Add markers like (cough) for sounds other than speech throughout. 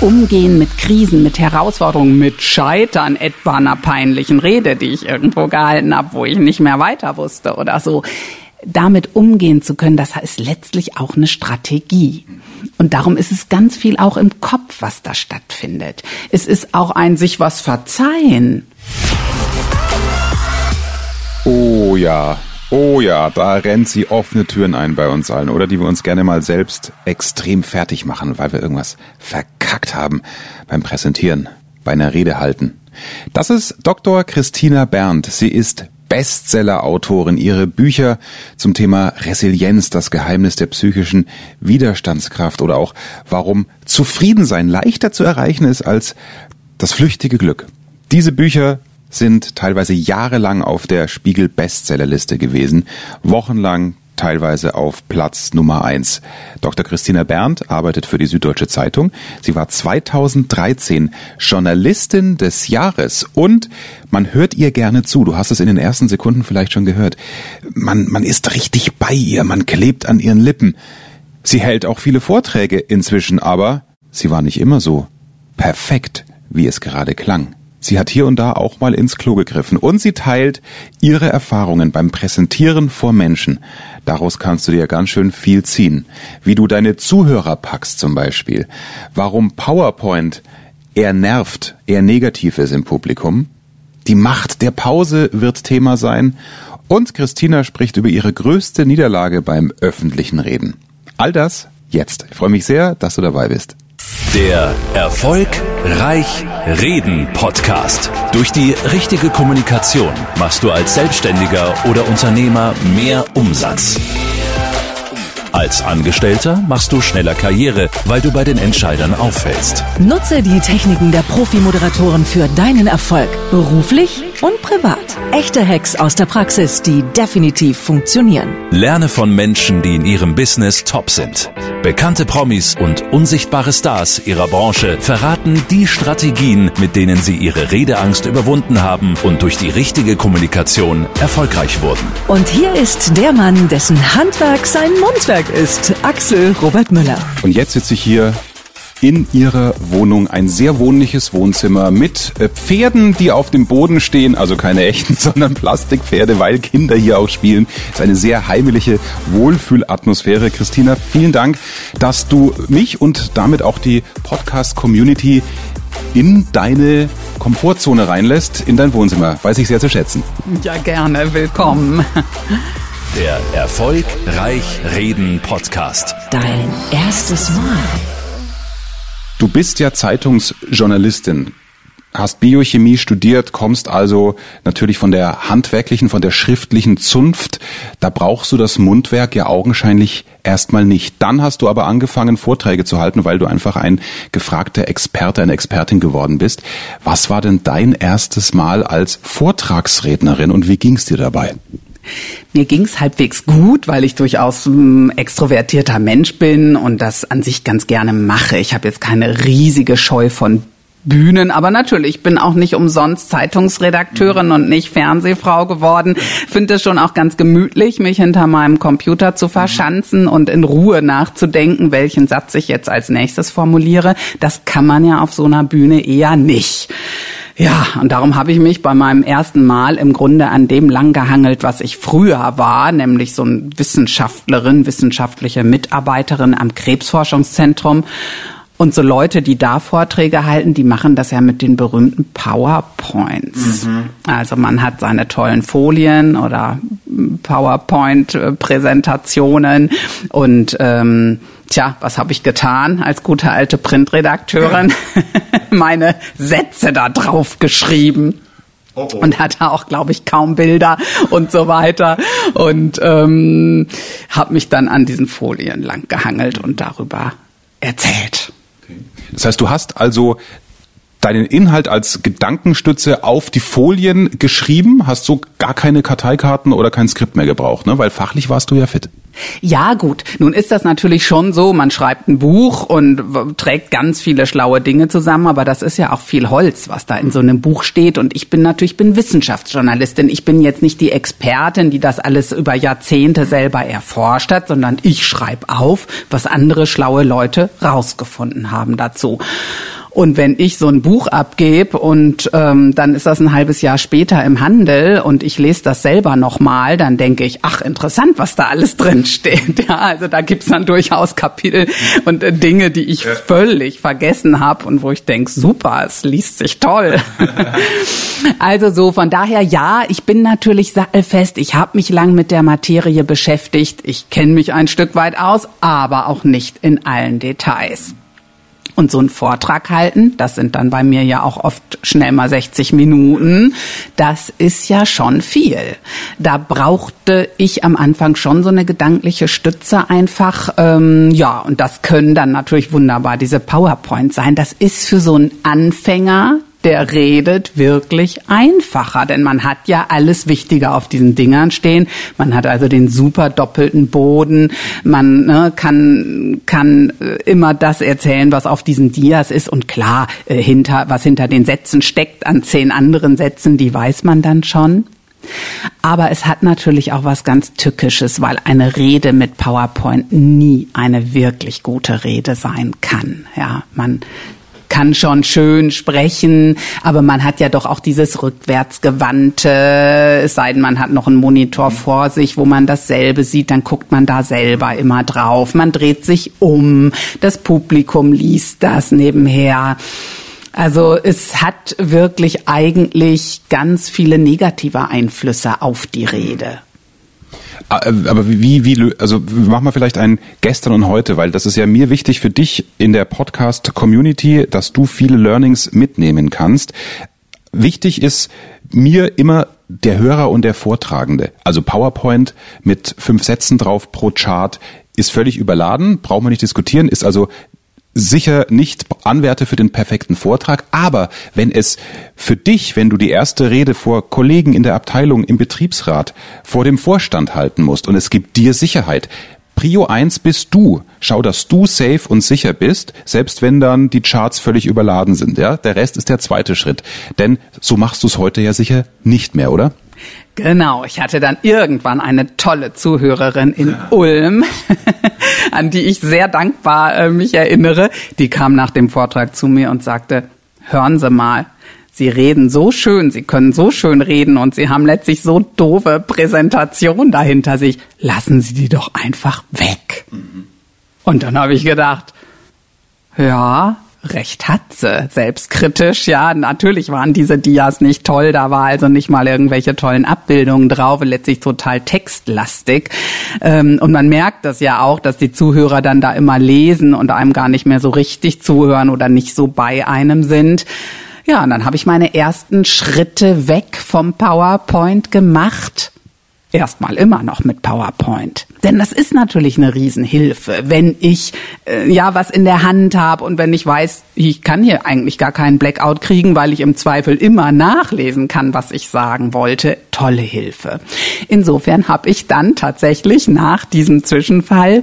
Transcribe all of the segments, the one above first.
Umgehen mit Krisen, mit Herausforderungen, mit Scheitern, etwa einer peinlichen Rede, die ich irgendwo gehalten habe, wo ich nicht mehr weiter wusste oder so. Damit umgehen zu können, das ist letztlich auch eine Strategie. Und darum ist es ganz viel auch im Kopf, was da stattfindet. Es ist auch ein sich was verzeihen. Oh ja, Oh ja, da rennt sie offene Türen ein bei uns allen, oder die wir uns gerne mal selbst extrem fertig machen, weil wir irgendwas verkackt haben beim Präsentieren, bei einer Rede halten. Das ist Dr. Christina Berndt. Sie ist Bestseller-Autorin. Ihre Bücher zum Thema Resilienz, das Geheimnis der psychischen Widerstandskraft oder auch warum Zufriedensein leichter zu erreichen ist als das flüchtige Glück. Diese Bücher sind teilweise jahrelang auf der Spiegel Bestsellerliste gewesen, wochenlang teilweise auf Platz Nummer eins. Dr. Christina Berndt arbeitet für die Süddeutsche Zeitung. Sie war 2013 Journalistin des Jahres und man hört ihr gerne zu. Du hast es in den ersten Sekunden vielleicht schon gehört. Man, man ist richtig bei ihr, man klebt an ihren Lippen. Sie hält auch viele Vorträge inzwischen, aber sie war nicht immer so perfekt, wie es gerade klang. Sie hat hier und da auch mal ins Klo gegriffen und sie teilt ihre Erfahrungen beim Präsentieren vor Menschen. Daraus kannst du dir ganz schön viel ziehen. Wie du deine Zuhörer packst zum Beispiel. Warum PowerPoint eher nervt, eher negativ ist im Publikum. Die Macht der Pause wird Thema sein. Und Christina spricht über ihre größte Niederlage beim öffentlichen Reden. All das jetzt. Ich freue mich sehr, dass du dabei bist. Der Erfolg Reich Reden Podcast. Durch die richtige Kommunikation machst du als Selbstständiger oder Unternehmer mehr Umsatz. Als Angestellter machst du schneller Karriere, weil du bei den Entscheidern auffällst. Nutze die Techniken der Profi-Moderatoren für deinen Erfolg, beruflich und privat. Echte Hacks aus der Praxis, die definitiv funktionieren. Lerne von Menschen, die in ihrem Business top sind. Bekannte Promis und unsichtbare Stars ihrer Branche verraten die Strategien, mit denen sie ihre Redeangst überwunden haben und durch die richtige Kommunikation erfolgreich wurden. Und hier ist der Mann, dessen Handwerk sein Mundwerk ist, Axel Robert Müller. Und jetzt sitze ich hier in ihrer Wohnung ein sehr wohnliches Wohnzimmer mit äh, Pferden, die auf dem Boden stehen, also keine echten, (laughs) sondern Plastikpferde, weil Kinder hier auch spielen. Es ist eine sehr heimliche Wohlfühlatmosphäre. Christina, vielen Dank, dass du mich und damit auch die Podcast-Community in deine Komfortzone reinlässt, in dein Wohnzimmer. Weiß ich sehr zu schätzen. Ja, gerne. Willkommen. Der Erfolg Reich Reden Podcast. Dein erstes Mal. Du bist ja Zeitungsjournalistin, hast Biochemie studiert, kommst also natürlich von der handwerklichen, von der schriftlichen Zunft. Da brauchst du das Mundwerk ja augenscheinlich erstmal nicht. Dann hast du aber angefangen, Vorträge zu halten, weil du einfach ein gefragter Experte, eine Expertin geworden bist. Was war denn dein erstes Mal als Vortragsrednerin und wie ging's dir dabei? Mir ging's halbwegs gut, weil ich durchaus ein extrovertierter Mensch bin und das an sich ganz gerne mache. Ich habe jetzt keine riesige Scheu von Bühnen, aber natürlich, ich bin auch nicht umsonst Zeitungsredakteurin und nicht Fernsehfrau geworden. Finde es schon auch ganz gemütlich, mich hinter meinem Computer zu verschanzen und in Ruhe nachzudenken, welchen Satz ich jetzt als nächstes formuliere. Das kann man ja auf so einer Bühne eher nicht. Ja, und darum habe ich mich bei meinem ersten Mal im Grunde an dem lang gehangelt, was ich früher war, nämlich so ein Wissenschaftlerin, wissenschaftliche Mitarbeiterin am Krebsforschungszentrum. Und so Leute, die da Vorträge halten, die machen das ja mit den berühmten PowerPoints. Mhm. Also man hat seine tollen Folien oder PowerPoint-Präsentationen und ähm, Tja, was habe ich getan als gute alte Printredakteurin? (laughs) Meine Sätze da drauf geschrieben. Oh oh. Und hatte auch, glaube ich, kaum Bilder und so weiter. Und ähm, habe mich dann an diesen Folien lang gehangelt und darüber erzählt. Das heißt, du hast also deinen Inhalt als Gedankenstütze auf die Folien geschrieben, hast so gar keine Karteikarten oder kein Skript mehr gebraucht, ne? weil fachlich warst du ja fit. Ja, gut. Nun ist das natürlich schon so, man schreibt ein Buch und trägt ganz viele schlaue Dinge zusammen, aber das ist ja auch viel Holz, was da in so einem Buch steht. Und ich bin natürlich, bin Wissenschaftsjournalistin. Ich bin jetzt nicht die Expertin, die das alles über Jahrzehnte selber erforscht hat, sondern ich schreibe auf, was andere schlaue Leute rausgefunden haben dazu. Und wenn ich so ein Buch abgebe und ähm, dann ist das ein halbes Jahr später im Handel und ich lese das selber nochmal, dann denke ich, ach interessant, was da alles drin steht. (laughs) Ja, also da gibt's dann durchaus Kapitel und äh, Dinge, die ich ja. völlig vergessen habe und wo ich denke, super, es liest sich toll. (laughs) also so von daher ja, ich bin natürlich sattelfest, ich habe mich lang mit der Materie beschäftigt, ich kenne mich ein Stück weit aus, aber auch nicht in allen Details. Und so einen Vortrag halten, das sind dann bei mir ja auch oft schnell mal 60 Minuten, das ist ja schon viel. Da brauchte ich am Anfang schon so eine gedankliche Stütze einfach. Ähm, ja, und das können dann natürlich wunderbar diese PowerPoint sein. Das ist für so einen Anfänger, der redet wirklich einfacher, denn man hat ja alles Wichtige auf diesen Dingern stehen. Man hat also den super doppelten Boden. Man ne, kann kann äh, immer das erzählen, was auf diesen Dias ist und klar äh, hinter was hinter den Sätzen steckt an zehn anderen Sätzen, die weiß man dann schon. Aber es hat natürlich auch was ganz Tückisches, weil eine Rede mit PowerPoint nie eine wirklich gute Rede sein kann. Ja, man kann schon schön sprechen, aber man hat ja doch auch dieses rückwärtsgewandte, es sei denn, man hat noch einen Monitor vor sich, wo man dasselbe sieht, dann guckt man da selber immer drauf. Man dreht sich um, das Publikum liest das nebenher. Also es hat wirklich eigentlich ganz viele negative Einflüsse auf die Rede. Ah, äh, aber wie, wie, also machen wir vielleicht ein gestern und heute, weil das ist ja mir wichtig für dich in der Podcast-Community, dass du viele Learnings mitnehmen kannst. Wichtig ist mir immer der Hörer und der Vortragende. Also PowerPoint mit fünf Sätzen drauf pro Chart ist völlig überladen, brauchen wir nicht diskutieren, ist also sicher nicht Anwärter für den perfekten Vortrag, aber wenn es für dich, wenn du die erste Rede vor Kollegen in der Abteilung, im Betriebsrat, vor dem Vorstand halten musst und es gibt dir Sicherheit, Prio 1 bist du. Schau, dass du safe und sicher bist, selbst wenn dann die Charts völlig überladen sind. Ja, der Rest ist der zweite Schritt. Denn so machst du es heute ja sicher nicht mehr, oder? Genau, ich hatte dann irgendwann eine tolle Zuhörerin in Ulm, (laughs) an die ich sehr dankbar äh, mich erinnere. Die kam nach dem Vortrag zu mir und sagte, hören Sie mal, Sie reden so schön, Sie können so schön reden und Sie haben letztlich so doofe Präsentation dahinter sich. Lassen Sie die doch einfach weg. Mhm. Und dann habe ich gedacht, ja, recht hat sie, selbstkritisch. Ja, natürlich waren diese Dias nicht toll, da war also nicht mal irgendwelche tollen Abbildungen drauf, letztlich total textlastig. Ähm, und man merkt das ja auch, dass die Zuhörer dann da immer lesen und einem gar nicht mehr so richtig zuhören oder nicht so bei einem sind. Ja, und dann habe ich meine ersten Schritte weg vom PowerPoint gemacht erstmal immer noch mit PowerPoint. Denn das ist natürlich eine Riesenhilfe, wenn ich äh, ja was in der Hand habe und wenn ich weiß, ich kann hier eigentlich gar keinen Blackout kriegen, weil ich im Zweifel immer nachlesen kann, was ich sagen wollte. Tolle Hilfe. Insofern habe ich dann tatsächlich nach diesem Zwischenfall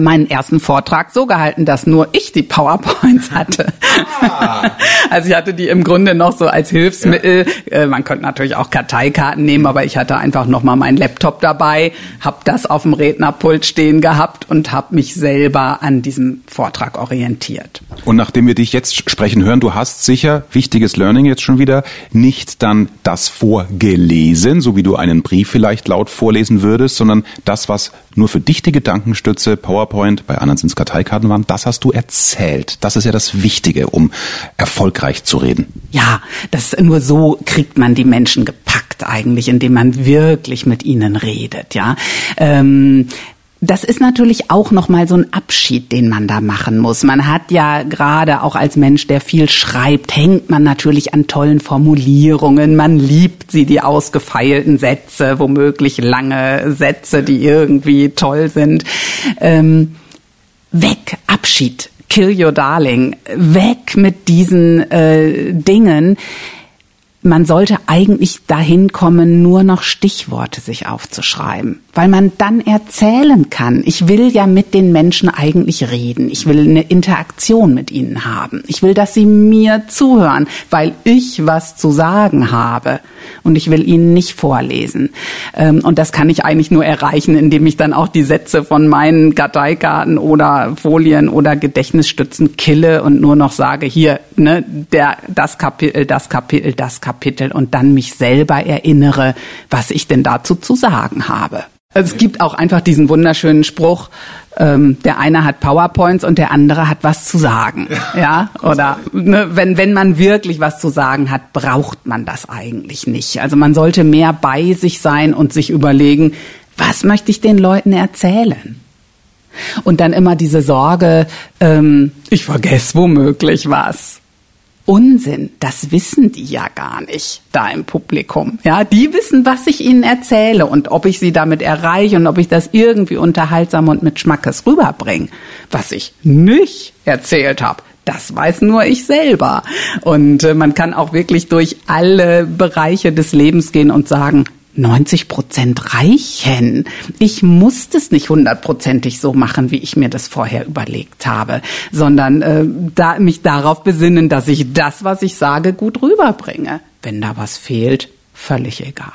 meinen ersten Vortrag so gehalten, dass nur ich die PowerPoints hatte. Ah. (laughs) Also ich hatte die im Grunde noch so als Hilfsmittel. Ja. Äh, man könnte natürlich auch Karteikarten nehmen, aber ich hatte einfach noch mal meinen Laptop dabei, habe das auf dem Rednerpult stehen gehabt und habe mich selber an diesem Vortrag orientiert. Und nachdem wir dich jetzt sprechen hören, du hast sicher wichtiges Learning jetzt schon wieder, nicht dann das vorgelesen, so wie du einen Brief vielleicht laut vorlesen würdest, sondern das, was nur für dich die Gedankenstütze PowerPoint, bei anderen sind es Karteikarten waren, das hast du erzählt. Das ist ja das Wichtige, um erfolgreich zu reden. Ja, das nur so kriegt man die Menschen gepackt eigentlich, indem man wirklich mit ihnen redet, ja. Ähm, das ist natürlich auch noch mal so ein Abschied, den man da machen muss. Man hat ja gerade auch als Mensch, der viel schreibt, hängt man natürlich an tollen Formulierungen. Man liebt sie, die ausgefeilten Sätze, womöglich lange Sätze, die irgendwie toll sind. Ähm, weg, Abschied Kill Your Darling, weg mit diesen äh, Dingen man sollte eigentlich dahin kommen, nur noch Stichworte sich aufzuschreiben, weil man dann erzählen kann. Ich will ja mit den Menschen eigentlich reden. Ich will eine Interaktion mit ihnen haben. Ich will, dass sie mir zuhören, weil ich was zu sagen habe. Und ich will ihnen nicht vorlesen. Ähm, und das kann ich eigentlich nur erreichen, indem ich dann auch die Sätze von meinen Karteikarten oder Folien oder Gedächtnisstützen kille und nur noch sage, hier, ne, der, das Kapitel, das Kapitel, das Kapitel. Kapitel und dann mich selber erinnere, was ich denn dazu zu sagen habe. Es gibt auch einfach diesen wunderschönen Spruch, ähm, der eine hat PowerPoints und der andere hat was zu sagen. Ja, oder ne, wenn, wenn man wirklich was zu sagen hat, braucht man das eigentlich nicht. Also man sollte mehr bei sich sein und sich überlegen, was möchte ich den Leuten erzählen? Und dann immer diese Sorge, ähm, ich vergesse womöglich was. Unsinn, das wissen die ja gar nicht da im Publikum. Ja, die wissen, was ich ihnen erzähle und ob ich sie damit erreiche und ob ich das irgendwie unterhaltsam und mit Schmackes rüberbringe. Was ich nicht erzählt habe, das weiß nur ich selber. Und äh, man kann auch wirklich durch alle Bereiche des Lebens gehen und sagen, 90 Prozent reichen. Ich muss das nicht hundertprozentig so machen, wie ich mir das vorher überlegt habe, sondern äh, da, mich darauf besinnen, dass ich das, was ich sage, gut rüberbringe. Wenn da was fehlt, völlig egal.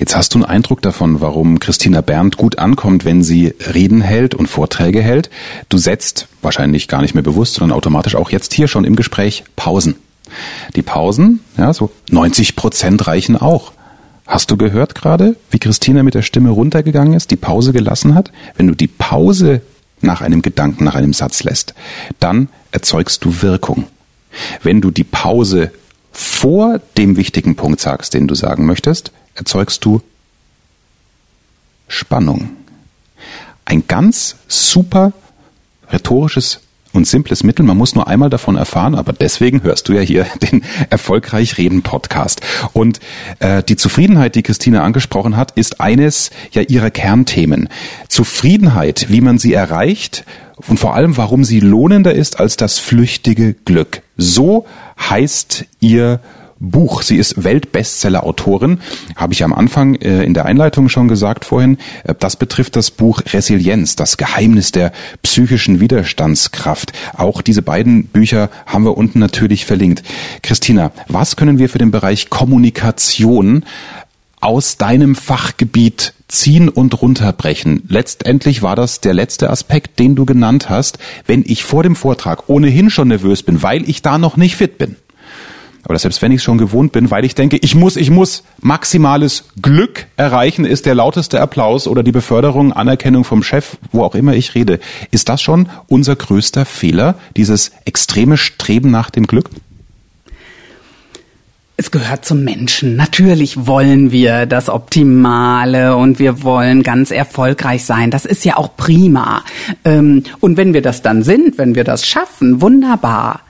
Jetzt hast du einen Eindruck davon, warum Christina Berndt gut ankommt, wenn sie Reden hält und Vorträge hält. Du setzt, wahrscheinlich gar nicht mehr bewusst, sondern automatisch auch jetzt hier schon im Gespräch Pausen. Die Pausen, ja, so 90 Prozent reichen auch. Hast du gehört gerade, wie Christina mit der Stimme runtergegangen ist, die Pause gelassen hat? Wenn du die Pause nach einem Gedanken, nach einem Satz lässt, dann erzeugst du Wirkung. Wenn du die Pause vor dem wichtigen Punkt sagst, den du sagen möchtest, erzeugst du Spannung. Ein ganz super rhetorisches und simples Mittel. Man muss nur einmal davon erfahren, aber deswegen hörst du ja hier (laughs) den Erfolgreich Reden Podcast. Und äh, die Zufriedenheit, die Christine angesprochen hat, ist eines ja ihrer Kernthemen. Zufriedenheit, wie man sie erreicht und vor allem, warum sie lohnender ist als das flüchtige Glück. So heißt ihr Buch. Sie ist Weltbestseller-Autorin, habe ich am Anfang äh, in der Einleitung schon gesagt vorhin. Äh, das betrifft das Buch Resilienz, das Geheimnis der psychischen Widerstandskraft. Auch diese beiden Bücher haben wir unten natürlich verlinkt. Christina, was können wir für den Bereich Kommunikation aus deinem Fachgebiet ziehen und runterbrechen. Letztendlich war das der letzte Aspekt, den du genannt hast. Wenn ich vor dem Vortrag ohnehin schon nervös bin, weil ich da noch nicht fit bin, oder selbst wenn ich es schon gewohnt bin, weil ich denke, ich muss, ich muss maximales Glück erreichen, ist der lauteste Applaus oder die Beförderung, Anerkennung vom Chef, wo auch immer ich rede. Ist das schon unser größter Fehler, dieses extreme Streben nach dem Glück? Es gehört zum Menschen. Natürlich wollen wir das Optimale und wir wollen ganz erfolgreich sein. Das ist ja auch prima. Ähm, und wenn wir das dann sind, wenn wir das schaffen, wunderbar.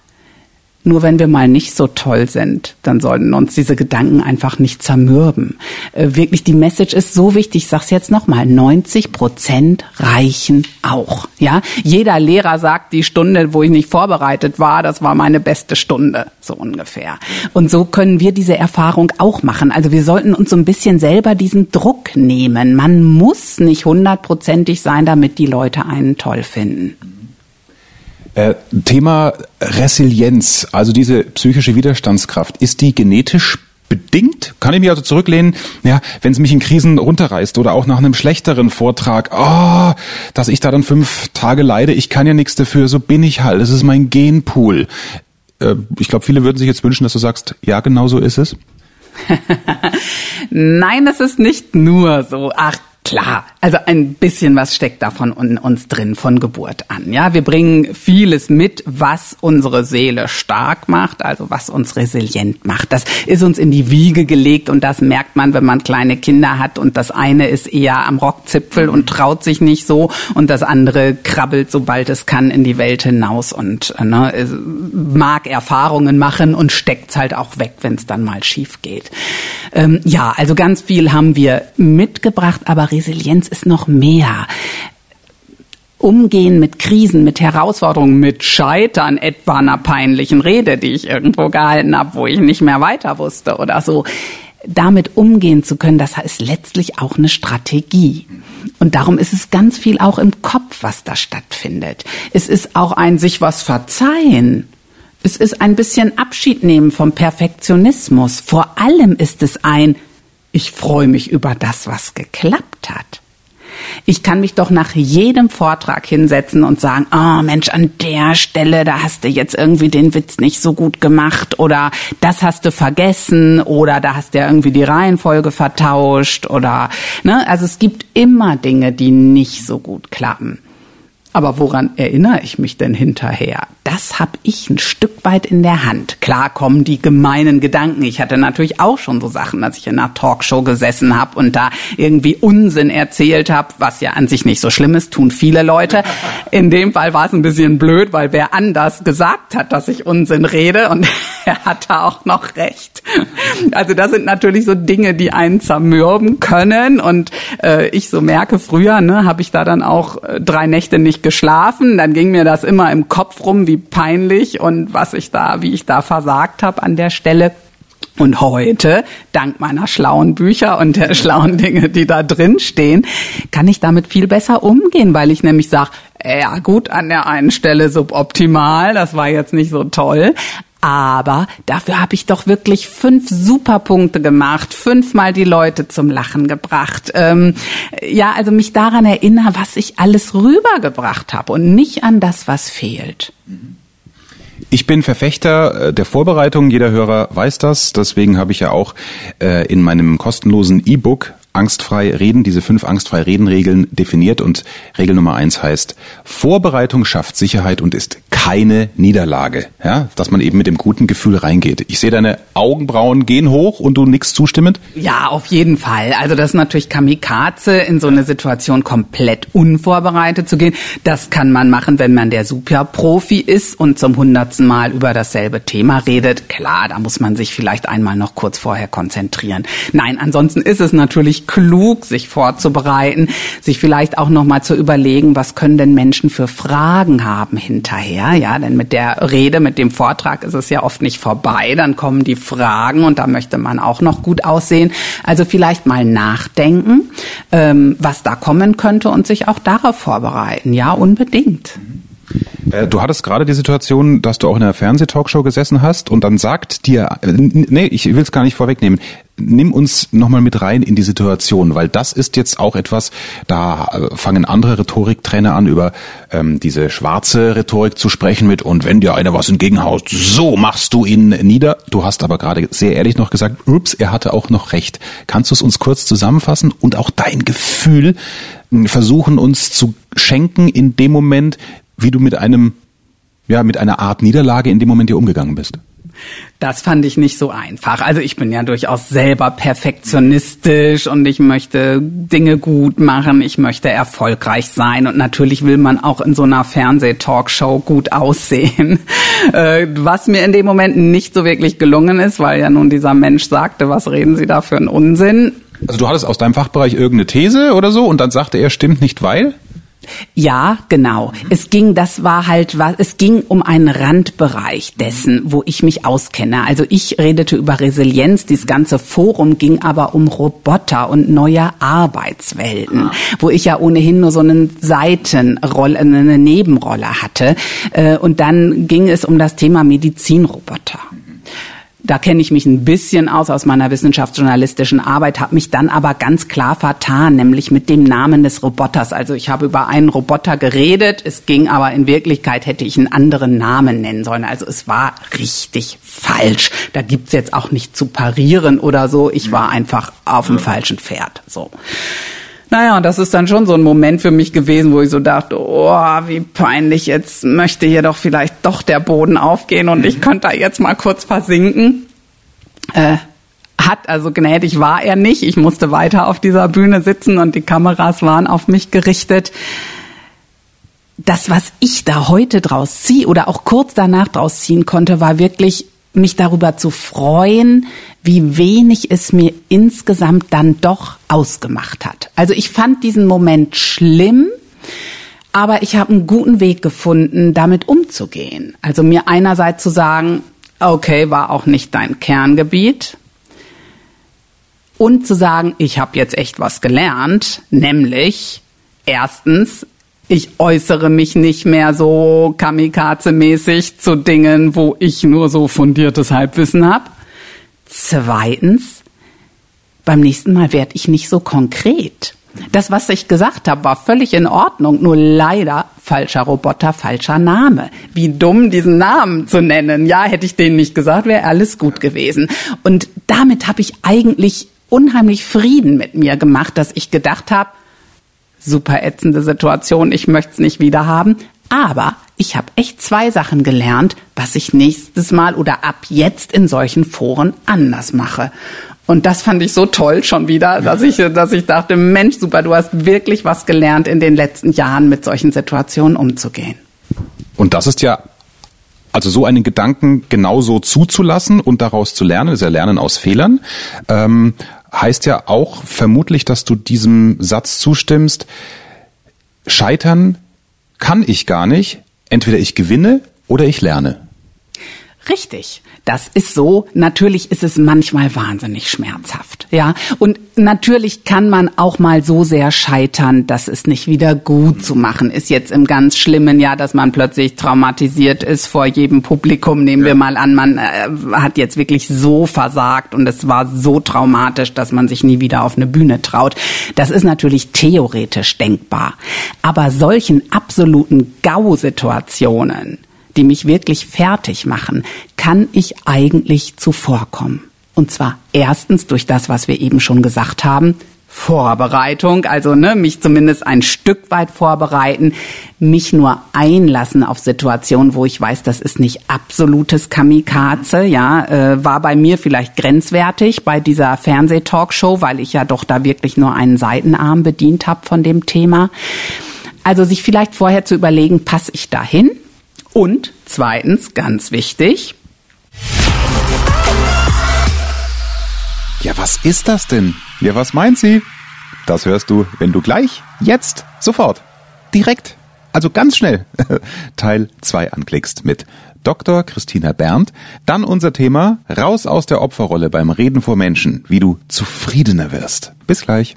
Nur wenn wir mal nicht so toll sind, dann sollten uns diese Gedanken einfach nicht zermürben. Äh, wirklich, die Message ist so wichtig. Ich sag's jetzt nochmal. 90 Prozent reichen auch. Ja, jeder Lehrer sagt, die Stunde, wo ich nicht vorbereitet war, das war meine beste Stunde. So ungefähr. Und so können wir diese Erfahrung auch machen. Also wir sollten uns so ein bisschen selber diesen Druck nehmen. Man muss nicht hundertprozentig sein, damit die Leute einen toll finden. Äh, Thema Resilienz, also diese psychische Widerstandskraft, ist die genetisch bedingt? Kann ich mich also zurücklehnen, ja, wenn es mich in Krisen runterreißt oder auch nach einem schlechteren Vortrag, oh, dass ich da dann fünf Tage leide, ich kann ja nichts dafür, so bin ich halt, das ist mein Genpool. Äh, ich glaube, viele würden sich jetzt wünschen, dass du sagst, ja, genau so ist es. (laughs) Nein, das ist nicht nur so. Ach Klar, also ein bisschen was steckt davon in uns drin von Geburt an. Ja, wir bringen vieles mit, was unsere Seele stark macht, also was uns resilient macht. Das ist uns in die Wiege gelegt und das merkt man, wenn man kleine Kinder hat und das eine ist eher am Rockzipfel und traut sich nicht so und das andere krabbelt, sobald es kann, in die Welt hinaus und ne, mag Erfahrungen machen und steckt's halt auch weg, wenn es dann mal schief geht. Ähm, ja, also ganz viel haben wir mitgebracht, aber Resilienz ist noch mehr. Umgehen mit Krisen, mit Herausforderungen, mit Scheitern, etwa einer peinlichen Rede, die ich irgendwo gehalten habe, wo ich nicht mehr weiter wusste oder so. Damit umgehen zu können, das ist letztlich auch eine Strategie. Und darum ist es ganz viel auch im Kopf, was da stattfindet. Es ist auch ein sich was verzeihen. Es ist ein bisschen Abschied nehmen vom Perfektionismus. Vor allem ist es ein, ich freue mich über das, was geklappt hat. Ich kann mich doch nach jedem Vortrag hinsetzen und sagen, oh Mensch, an der Stelle, da hast du jetzt irgendwie den Witz nicht so gut gemacht oder das hast du vergessen oder da hast du ja irgendwie die Reihenfolge vertauscht oder, ne, also es gibt immer Dinge, die nicht so gut klappen. Aber woran erinnere ich mich denn hinterher? Das habe ich ein Stück weit in der Hand. Klar kommen die gemeinen Gedanken. Ich hatte natürlich auch schon so Sachen, dass ich in einer Talkshow gesessen habe und da irgendwie Unsinn erzählt habe, was ja an sich nicht so schlimm ist, tun viele Leute. In dem Fall war es ein bisschen blöd, weil wer anders gesagt hat, dass ich Unsinn rede und (laughs) er hatte auch noch recht. Also das sind natürlich so Dinge, die einen zermürben können und äh, ich so merke, früher ne, habe ich da dann auch äh, drei Nächte nicht geschlafen. Dann ging mir das immer im Kopf rum, wie peinlich und was ich da, wie ich da versagt habe an der Stelle. Und heute, dank meiner schlauen Bücher und der schlauen Dinge, die da drin stehen, kann ich damit viel besser umgehen, weil ich nämlich sage, ja gut, an der einen Stelle suboptimal, das war jetzt nicht so toll, aber dafür habe ich doch wirklich fünf Superpunkte gemacht, fünfmal die Leute zum Lachen gebracht. Ähm, ja, also mich daran erinnere, was ich alles rübergebracht habe und nicht an das, was fehlt. Ich bin Verfechter äh, der Vorbereitung. Jeder Hörer weiß das. Deswegen habe ich ja auch äh, in meinem kostenlosen E-Book angstfrei reden, diese fünf angstfrei reden Regeln definiert und Regel Nummer eins heißt, Vorbereitung schafft Sicherheit und ist keine Niederlage, ja, dass man eben mit dem guten Gefühl reingeht. Ich sehe deine Augenbrauen gehen hoch und du nix zustimmend? Ja, auf jeden Fall. Also das ist natürlich Kamikaze, in so eine Situation komplett unvorbereitet zu gehen. Das kann man machen, wenn man der Superprofi ist und zum hundertsten Mal über dasselbe Thema redet. Klar, da muss man sich vielleicht einmal noch kurz vorher konzentrieren. Nein, ansonsten ist es natürlich wirklich klug, sich vorzubereiten, sich vielleicht auch noch mal zu überlegen, was können denn Menschen für Fragen haben hinterher, ja, denn mit der Rede, mit dem Vortrag ist es ja oft nicht vorbei, dann kommen die Fragen und da möchte man auch noch gut aussehen. Also vielleicht mal nachdenken, ähm, was da kommen könnte und sich auch darauf vorbereiten, ja, unbedingt. Äh, du hattest gerade die Situation, dass du auch in einer Fernsehtalkshow gesessen hast und dann sagt dir, äh, nee, ich will es gar nicht vorwegnehmen, nimm uns nochmal mit rein in die Situation, weil das ist jetzt auch etwas, da äh, fangen andere Rhetoriktrainer an, über ähm, diese schwarze Rhetorik zu sprechen mit und wenn dir einer was entgegenhaut, so machst du ihn nieder. Du hast aber gerade sehr ehrlich noch gesagt, ups, er hatte auch noch recht. Kannst du es uns kurz zusammenfassen und auch dein Gefühl versuchen uns zu schenken in dem Moment, wie du mit einem, ja, mit einer Art Niederlage in dem Moment dir umgegangen bist? Das fand ich nicht so einfach. Also ich bin ja durchaus selber perfektionistisch und ich möchte Dinge gut machen, ich möchte erfolgreich sein und natürlich will man auch in so einer Fernsehtalkshow gut aussehen. (laughs) Äh, was mir in dem Moment nicht so wirklich gelungen ist, weil ja nun dieser Mensch sagte, was reden Sie da für einen Unsinn. Also du hattest aus deinem Fachbereich irgendeine These oder so und dann sagte er, stimmt nicht, weil? Ja, genau. Es ging, das war halt es ging um einen Randbereich dessen, wo ich mich auskenne. Also ich redete über Resilienz, dieses ganze Forum ging aber um Roboter und neue Arbeitswelten, wo ich ja ohnehin nur so eine Seitenrolle, eine Nebenrolle hatte. Äh, und dann ging es um das Thema Medizinroboter. Da kenne ich mich ein bisschen aus aus meiner wissenschaftsjournalistischen Arbeit, habe mich dann aber ganz klar vertan, nämlich mit dem Namen des Roboters. Also ich habe über einen Roboter geredet, es ging aber in Wirklichkeit hätte ich einen anderen Namen nennen sollen. Also es war richtig falsch. Da gibt's jetzt auch nicht zu parieren oder so. Ich war einfach auf dem falschen Pferd. So. Naja, und das ist dann schon so ein Moment für mich gewesen, wo ich so dachte, oh, wie peinlich, jetzt möchte hier doch vielleicht doch der Boden aufgehen und ich könnte da jetzt mal kurz versinken. Äh, hat, also gnädig war er nicht. Ich musste weiter auf dieser Bühne sitzen und die Kameras waren auf mich gerichtet. Das, was ich da heute draus ziehe oder auch kurz danach draus ziehen konnte, war wirklich mich darüber zu freuen, wie wenig es mir insgesamt dann doch ausgemacht hat. Also ich fand diesen Moment schlimm, Aber ich habe einen guten Weg gefunden, damit umzugehen. Also mir einerseits zu sagen, okay, war auch nicht dein Kerngebiet. Und zu sagen, ich habe jetzt echt was gelernt, nämlich erstens, ich äußere mich nicht mehr so kamikaze-mäßig zu Dingen, wo ich nur so fundiertes Halbwissen habe. Zweitens, beim nächsten Mal werde ich nicht so konkret. Das, was ich gesagt habe, war völlig in Ordnung, nur leider falscher Roboter, falscher Name. Wie dumm, diesen Namen zu nennen. Ja, hätte ich den nicht gesagt, wäre alles gut gewesen. Und damit habe ich eigentlich unheimlich Frieden mit mir gemacht, dass ich gedacht habe, super ätzende Situation, ich möchte es nicht wieder haben. Aber ich habe echt zwei Sachen gelernt, was ich nächstes Mal oder ab jetzt in solchen Foren anders mache. Und das fand ich so toll schon wieder, dass ich, dass ich dachte, Mensch, super, du hast wirklich was gelernt in den letzten Jahren mit solchen Situationen umzugehen. Und das ist ja also so einen Gedanken genauso zuzulassen und daraus zu lernen, ist ja Lernen aus Fehlern, ähm, heißt ja auch vermutlich, dass du diesem Satz zustimmst, scheitern kann ich gar nicht, entweder ich gewinne oder ich lerne. Richtig. Das ist so. Natürlich ist es manchmal wahnsinnig schmerzhaft. Ja. Und natürlich kann man auch mal so sehr scheitern, dass es nicht wieder gut zu machen ist. Jetzt im ganz schlimmen Jahr, dass man plötzlich traumatisiert ist vor jedem Publikum. Nehmen ja. wir mal an, man äh, hat jetzt wirklich so versagt und es war so traumatisch, dass man sich nie wieder auf eine Bühne traut. Das ist natürlich theoretisch denkbar. Aber solchen absoluten GAU-Situationen, die mich wirklich fertig machen, kann ich eigentlich zuvorkommen. Und zwar erstens durch das, was wir eben schon gesagt haben, Vorbereitung, also ne, mich zumindest ein Stück weit vorbereiten, mich nur einlassen auf Situationen, wo ich weiß, das ist nicht absolutes Kamikaze, ja, äh, war bei mir vielleicht grenzwertig bei dieser Fernsehtalkshow, weil ich ja doch da wirklich nur einen Seitenarm bedient habe von dem Thema. Also sich vielleicht vorher zu überlegen, passe ich dahin? Und zweitens, ganz wichtig. Ja, was ist das denn? Ja, was meint sie? Das hörst du, wenn du gleich, jetzt, sofort, direkt, also ganz schnell (laughs) Teil 2 anklickst mit Dr. Christina Berndt. Dann unser Thema, raus aus der Opferrolle beim Reden vor Menschen, wie du zufriedener wirst. Bis gleich.